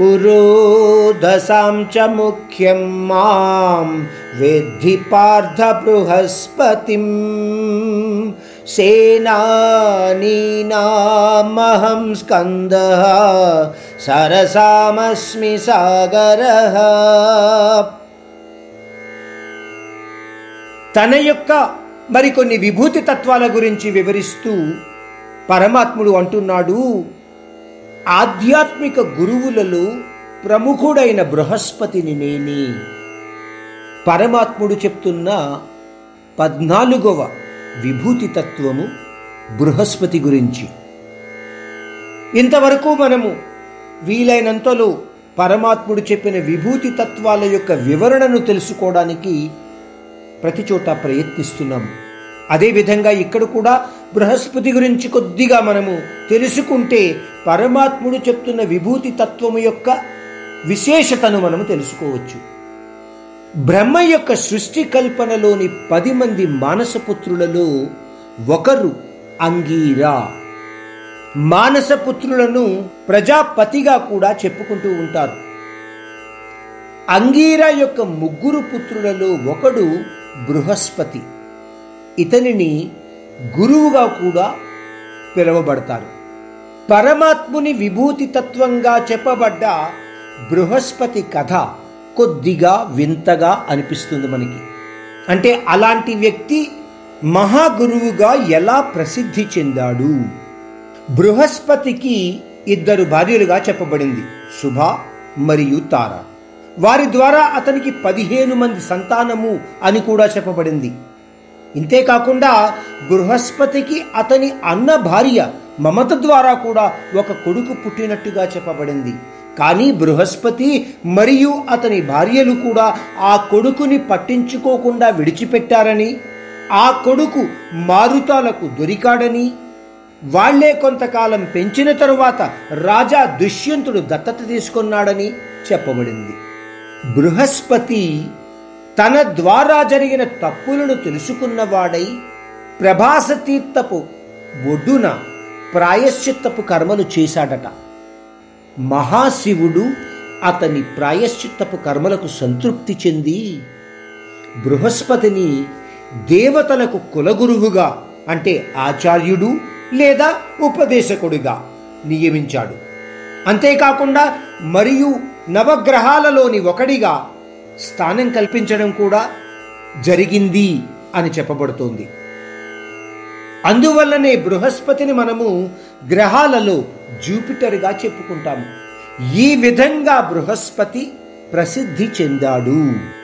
పురోదశాం చ ముఖ్యం మాం విద్ధి పార్థ బృహస్పతిం సేనానీనామహం స్కంద సరసామస్మి సాగర తన యొక్క మరికొన్ని విభూతి తత్వాల గురించి వివరిస్తూ పరమాత్ముడు అంటున్నాడు ఆధ్యాత్మిక గురువులలో ప్రముఖుడైన బృహస్పతిని నేనే. పరమాత్ముడు చెప్తున్న పద్నాలుగవ విభూతి తత్వము బృహస్పతి గురించి. ఇంతవరకు మనము వీలైనంతలో పరమాత్ముడు చెప్పిన విభూతి తత్వాల యొక్క వివరణను తెలుసుకోవడానికి ప్రతి చోట ప్రయత్నిస్తున్నాము. అదేవిధంగా ఇక్కడ కూడా బృహస్పతి గురించి కొద్దిగా మనము తెలుసుకుంటే పరమాత్ముడు చెప్తున్న విభూతి తత్వము యొక్క విశేషతను మనము తెలుసుకోవచ్చు. బ్రహ్మ యొక్క సృష్టి కల్పనలోని పది మంది మానసపుత్రులలో ఒకరు అంగీరా. మానసపుత్రులను ప్రజాపతిగా కూడా చెప్పుకుంటూ ఉంటారు. అంగీరా యొక్క ముగ్గురు పుత్రులలో ఒకడు బృహస్పతి. ఇతనిని గురువుగా కూడా పిలువబడతారు. పరమాత్ముని విభూతి తత్వంగా చెప్పబడ్డ బృహస్పతి కథ కొద్దిగా వింతగా అనిపిస్తుంది మనకి. అంటే అలాంటి వ్యక్తి మహాగురువుగా ఎలా ప్రసిద్ధి చెందాడు? బృహస్పతికి ఇద్దరు భార్యలుగా చెప్పబడింది శుభ మరియు తార. వారి ద్వారా అతనికి పదిహేను మంది సంతానము అని కూడా చెప్పబడింది. ఇంతేకాకుండా బృహస్పతికి అతని అన్న భార్య మమత ద్వారా కూడా ఒక కొడుకు పుట్టినట్టుగా చెప్పబడింది. కానీ బృహస్పతి మరియు అతని భార్యలు కూడా ఆ కొడుకుని పట్టించుకోకుండా విడిచిపెట్టారని ఆ కొడుకు మారుతాలకు దొరికాడని వాళ్ళే కొంతకాలం పెంచిన తరువాత రాజా దుష్యంతుడు దత్తత తీసుకున్నాడని చెప్పబడింది. బృహస్పతి తన ద్వారా జరిగిన తప్పులను తెలుసుకున్నవాడై ప్రభాస తీర్థపు ఒడ్డున ప్రాయశ్చిత్తపు కర్మలు చేశాడట. మహాశివుడు అతని ప్రాయశ్చిత్తపు కర్మలకు సంతృప్తి చెంది బృహస్పతిని దేవతలకు కులగురువుగా అంటే ఆచార్యుడు లేదా ఉపదేశకుడిగా నియమించాడు. అంతేకాకుండా మరియు నవగ్రహాలలోని ఒకడిగా స్థానం కల్పించడం కూడా జరిగింది అని చెప్పబడుతోంది. అందువల్లనే బృహస్పతిని మనము గ్రహాలలో జూపిటర్గా చెప్పుకుంటాము. ఈ విధంగా బృహస్పతి ప్రసిద్ధి చెందాడు.